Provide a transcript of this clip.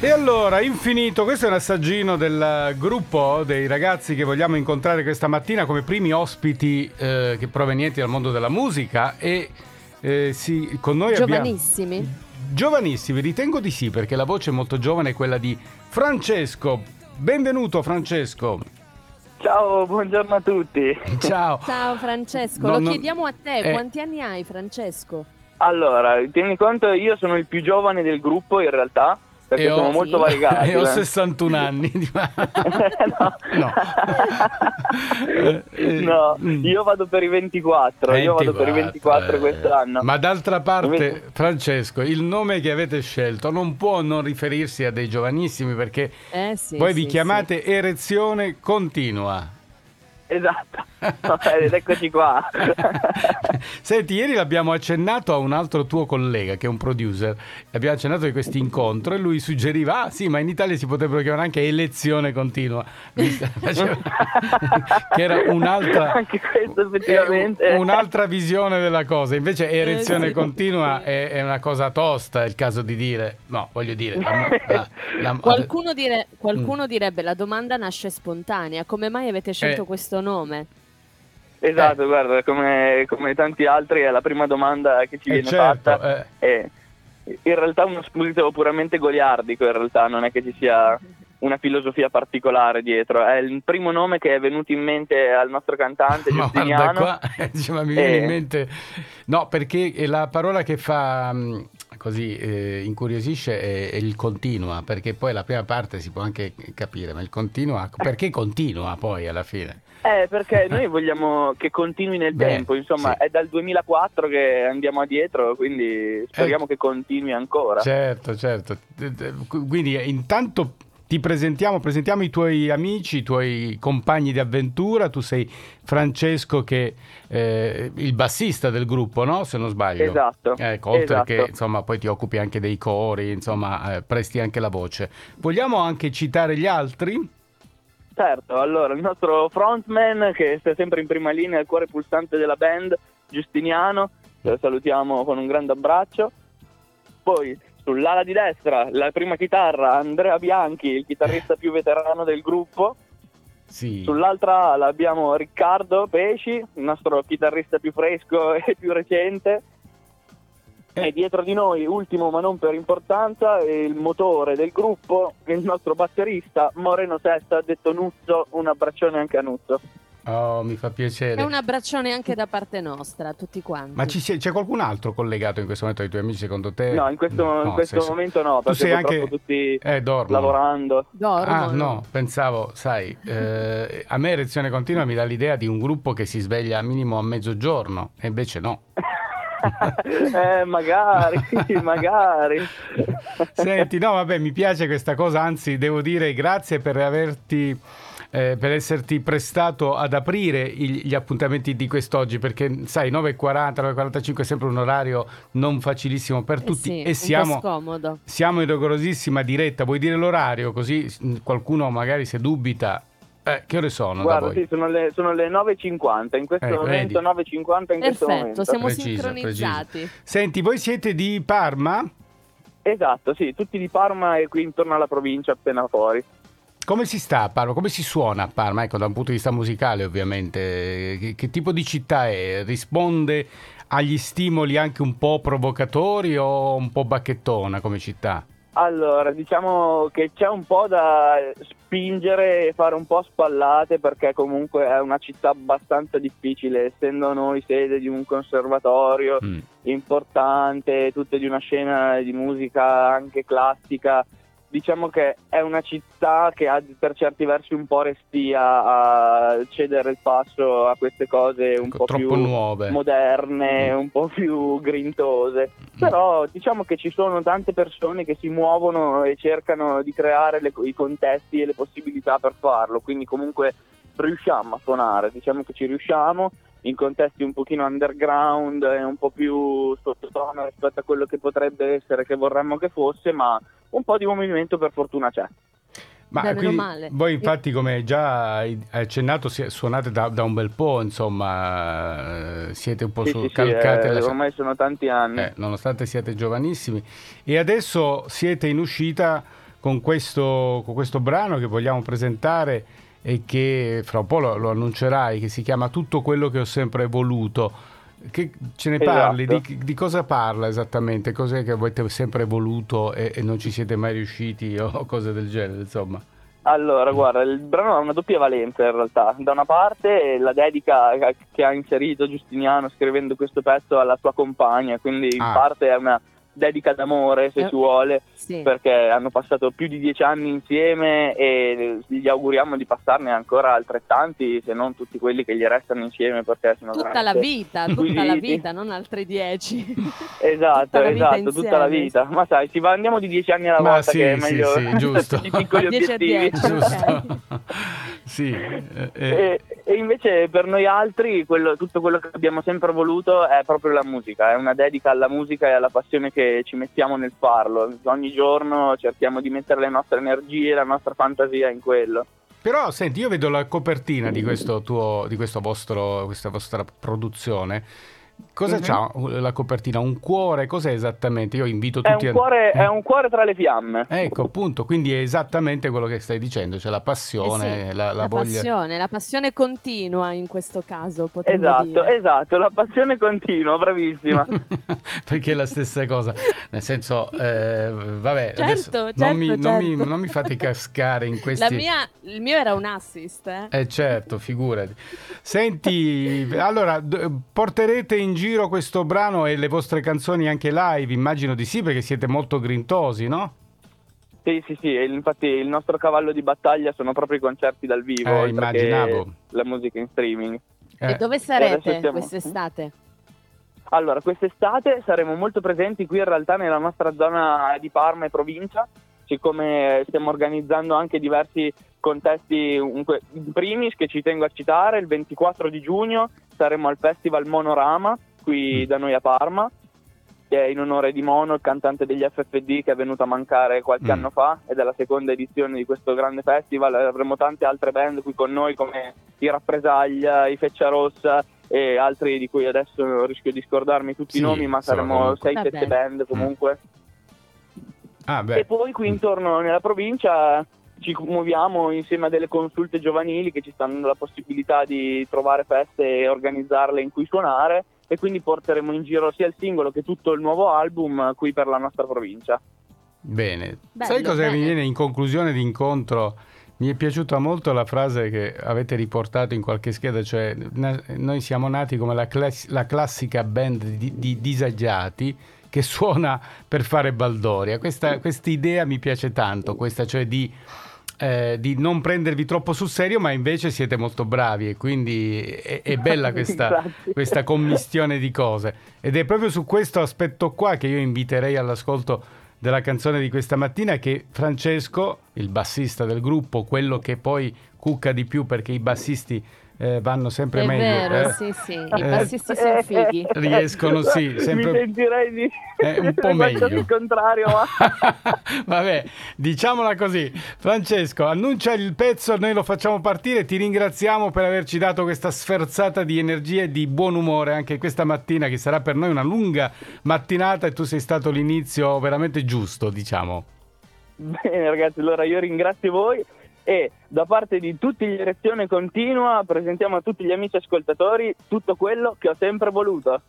E allora, infinito, questo è un assaggino del gruppo dei ragazzi che vogliamo incontrare questa mattina come primi ospiti eh, che provenienti dal mondo della musica e eh, sì, con noi Giovanissimi. abbiamo... Giovanissimi, ritengo di sì, perché la voce è molto giovane, è quella di Francesco. Benvenuto Francesco. Ciao, buongiorno a tutti. Ciao. Ciao Francesco, No, lo chiediamo a te, eh. quanti anni hai Francesco? Allora, tieni conto, io sono il più giovane del gruppo in realtà, perché E ho- sono molto Sì. variegati. E ho eh. 61 anni. no. No. Eh, eh, No, mm. io vado per i 24, io vado per i 24 eh. quest'anno. Ma d'altra parte, Francesco, il nome che avete scelto non può non riferirsi a dei giovanissimi perché Eh sì. voi sì, vi chiamate erezione continua. Esatto, ed eccoci qua. Senti, ieri l'abbiamo accennato a un altro tuo collega che è un producer. Abbiamo accennato di questo incontro e lui suggeriva: Ah, sì, ma in Italia si potrebbero chiamare anche elezione continua. Che era un'altra, Anche questo effettivamente. un- un'altra visione della cosa. Invece, erezione Eh, sì. continua è, è una cosa tosta, è il caso di dire. No, voglio dire. la- la- la- Qualcuno, dire- Mm. qualcuno direbbe la domanda nasce spontanea, come mai avete scelto Eh. questo nome? Esatto, guarda, come, come tanti altri è la prima domanda che ci Eh, viene certo, fatta. eh. E in realtà uno spirito puramente goliardico, in realtà non è che ci sia una filosofia particolare dietro. È il primo nome che è venuto in mente al nostro cantante Ma guarda Giustiniano. qua, dice, ma mi viene Eh. in mente... No, perché è la parola che fa mh, così eh, incuriosisce è, è il continua, perché poi la prima parte si può anche capire, ma il continua, perché continua poi alla fine? Eh, perché noi vogliamo che continui nel Beh, tempo, insomma, sì. è dal 2004 che andiamo addietro, quindi speriamo che continui ancora. Certo, certo. Quindi eh, intanto ti presentiamo, presentiamo i tuoi amici, i tuoi compagni di avventura, tu sei Francesco che è il bassista del gruppo, no? Se non sbaglio. Esatto, Ecco, oltre esatto. che insomma poi ti occupi anche dei cori, insomma, eh, presti anche la voce. Vogliamo anche citare gli altri? Certo, allora il nostro frontman che sta sempre in prima linea, il cuore pulsante della band, Giustiniano, lo salutiamo con un grande abbraccio. Poi sull'ala di destra, la prima chitarra, Andrea Bianchi, il chitarrista più veterano del gruppo. Sì. Sull'altra ala abbiamo Riccardo Pesci, il nostro chitarrista più fresco e più recente. Eh. E dietro di noi, ultimo ma non per importanza, è il motore del gruppo, il nostro batterista Moreno Sesta, detto Nuzzo, un abbraccione anche a Nuzzo. Oh, mi fa piacere. È un abbraccione anche da parte nostra, a tutti quanti. Ma ci sia- c'è qualcun altro collegato in questo momento dei tuoi amici secondo te? No, in questo, in Eh, No, questo sei- momento no, Tu perché sei purtroppo anche... tutti Eh, lavorando. Dormono. Ah, no, pensavo, sai, eh, a me erezione continua mi dà l'idea di un gruppo che si sveglia minimo a mezzogiorno, e invece no. eh, magari, magari. Senti, no, vabbè, mi piace questa cosa, anzi, devo dire grazie per averti. eh, per esserti prestato ad aprire i- gli appuntamenti di quest'oggi perché sai 9.40 9.45 è sempre un orario non facilissimo per Eh tutti sì, e siamo, siamo in rigorosissima diretta vuoi dire l'orario così mm, qualcuno magari se dubita eh, che ore sono da Guarda, voi? sì, sono le, sono le 9.50, in questo Eh, momento vedi. 9.50 in questo Perfetto, momento. siamo Preciso, sincronizzati. Senti, voi siete di Parma? Esatto, sì, tutti di Parma e qui intorno alla provincia appena fuori. Come si sta a Parma? Come si suona a Parma? Ecco, da un punto di vista musicale, ovviamente. Che, che tipo di città è? Risponde agli stimoli anche un po' provocatori o un po' bacchettona come città? Allora, diciamo che c'è un po' da spingere e fare un po' spallate perché comunque è una città abbastanza difficile, essendo noi sede di un conservatorio Mm. importante, tutte di una scena di musica anche classica. Diciamo che è una città che ha per certi versi un po' restia a cedere il passo a queste cose un Ecco, po' più nuove. moderne, Mm. un po' più grintose. Però diciamo che ci sono tante persone che si muovono e cercano di creare le- i contesti e le possibilità per farlo, quindi comunque riusciamo a suonare, diciamo che ci riusciamo in contesti un pochino underground e un po' più sottotono rispetto a quello che potrebbe essere, che vorremmo che fosse, ma un po' di movimento per fortuna c'è. Ma meno quindi male. voi infatti, come già hai accennato, suonate da, da un bel po', insomma, eh, siete un po' Sì, su, sì, sì, calcate eh, la- ormai sono tanti anni. Eh, nonostante siate giovanissimi. E adesso siete in uscita con questo, con questo brano che vogliamo presentare e che fra un po' lo, lo annuncerai, che si chiama Tutto quello che ho sempre voluto. Che ce ne parli? Esatto. Di, di cosa parla esattamente? Cos'è che avete sempre voluto e, e non ci siete mai riusciti o cose del genere, insomma? Allora, guarda, il brano ha una doppia valenza in realtà. Da una parte la dedica che ha inserito Giustiniano scrivendo questo pezzo alla sua compagna, quindi in Ah. parte è una dedica d'amore, se Eh, si vuole, Sì. perché hanno passato più di dieci anni insieme e gli auguriamo di passarne ancora altrettanti, se non tutti quelli che gli restano insieme, perché sono Tutta la vita, tutta la squisiti. vita, non altri dieci. Esatto, Tutta la vita esatto, tutta la vita. Ma sai, si va, andiamo di dieci anni alla Ma volta sì, che è sì, meglio sì, giusto. i piccoli 10 a obiettivi. 10. Giusto? Sì. eh, eh, E, e invece per noi altri quello- tutto quello che abbiamo sempre voluto è proprio la musica, è una dedica alla musica e alla passione che ci mettiamo nel farlo. Ogni giorno cerchiamo di mettere le nostre energie, la nostra fantasia in quello. Però senti, io vedo la copertina di questo tuo, di questo vostro, questa vostra produzione. Cosa Mhm. c'ha la copertina? Un cuore? Cos'è esattamente? Io invito È tutti un, a... cuore, è un cuore tra le fiamme. Ecco, appunto, quindi è esattamente quello che stai dicendo, c'è la passione, Eh sì, la, la voglia... passione, la passione continua in questo caso, potremmo Esatto, dire. esatto, la passione continua, bravissima. Perché è la stessa cosa, nel senso, eh, vabbè, Certo, adesso non, certo, mi, non mi- certo. non mi fate cascare in questi... La mia, il mio era un assist, eh. Eh certo, figurati. Senti, allora d- porterete in giro questo brano e le vostre canzoni anche live? Immagino di sì, perché siete molto grintosi, no? Sì, sì, sì, e infatti il nostro cavallo di battaglia sono proprio i concerti dal vivo, Eh, immaginavo. la musica in streaming. Eh, E dove sarete siamo- quest'estate? Allora, quest'estate saremo molto presenti qui in realtà nella nostra zona di Parma e provincia, siccome stiamo organizzando anche diversi contesti, un- in primis che ci tengo a citare, il 24 di giugno saremo al Festival Monorama qui Mm. da noi a Parma, che è in onore di Mono, il cantante degli FFD che è venuto a mancare qualche Mm. anno fa ed è la seconda edizione di questo grande festival. Avremo tante altre band qui con noi come i Rappresaglia, i Feccia Rossa e altri di cui adesso rischio di scordarmi tutti Sì, i nomi, ma saremo comunque. 6-7 Vabbè. band comunque. Ah, E poi qui intorno nella provincia ci muoviamo insieme a delle consulte giovanili che ci stanno dando la possibilità di trovare feste e organizzarle in cui suonare e quindi porteremo in giro sia il singolo che tutto il nuovo album qui per la nostra provincia. Bene. Bello, Sai cosa mi bene. viene in conclusione di incontro? Mi è piaciuta molto la frase che avete riportato in qualche scheda, cioè noi siamo nati come la, class- la classica band di, di disagiati che suona per fare baldoria. Questa idea mi piace tanto, questa cioè di, eh, di non prendervi troppo sul serio, ma invece siete molto bravi e quindi è, è bella questa, questa commistione di cose. Ed è proprio su questo aspetto qua che io inviterei all'ascolto della canzone di questa mattina che Francesco, il bassista del gruppo, quello che poi cucca di più perché i bassisti eh, vanno sempre È meglio. vero, eh, sì, sì, i Eh, bassisti sono fighi. Riescono, sì, sempre- Mi sentirei di Eh, un po' meglio. il contrario, ma... Vabbè, diciamola così. Francesco, annuncia il pezzo, noi lo facciamo partire. Ti ringraziamo per averci dato questa sferzata di energia e di buon umore anche questa mattina, che sarà per noi una lunga mattinata e tu sei stato l'inizio veramente giusto, diciamo. Bene ragazzi, allora io ringrazio voi e da parte di tutti gli Erezione Continua presentiamo a tutti gli amici ascoltatori tutto quello che ho sempre voluto.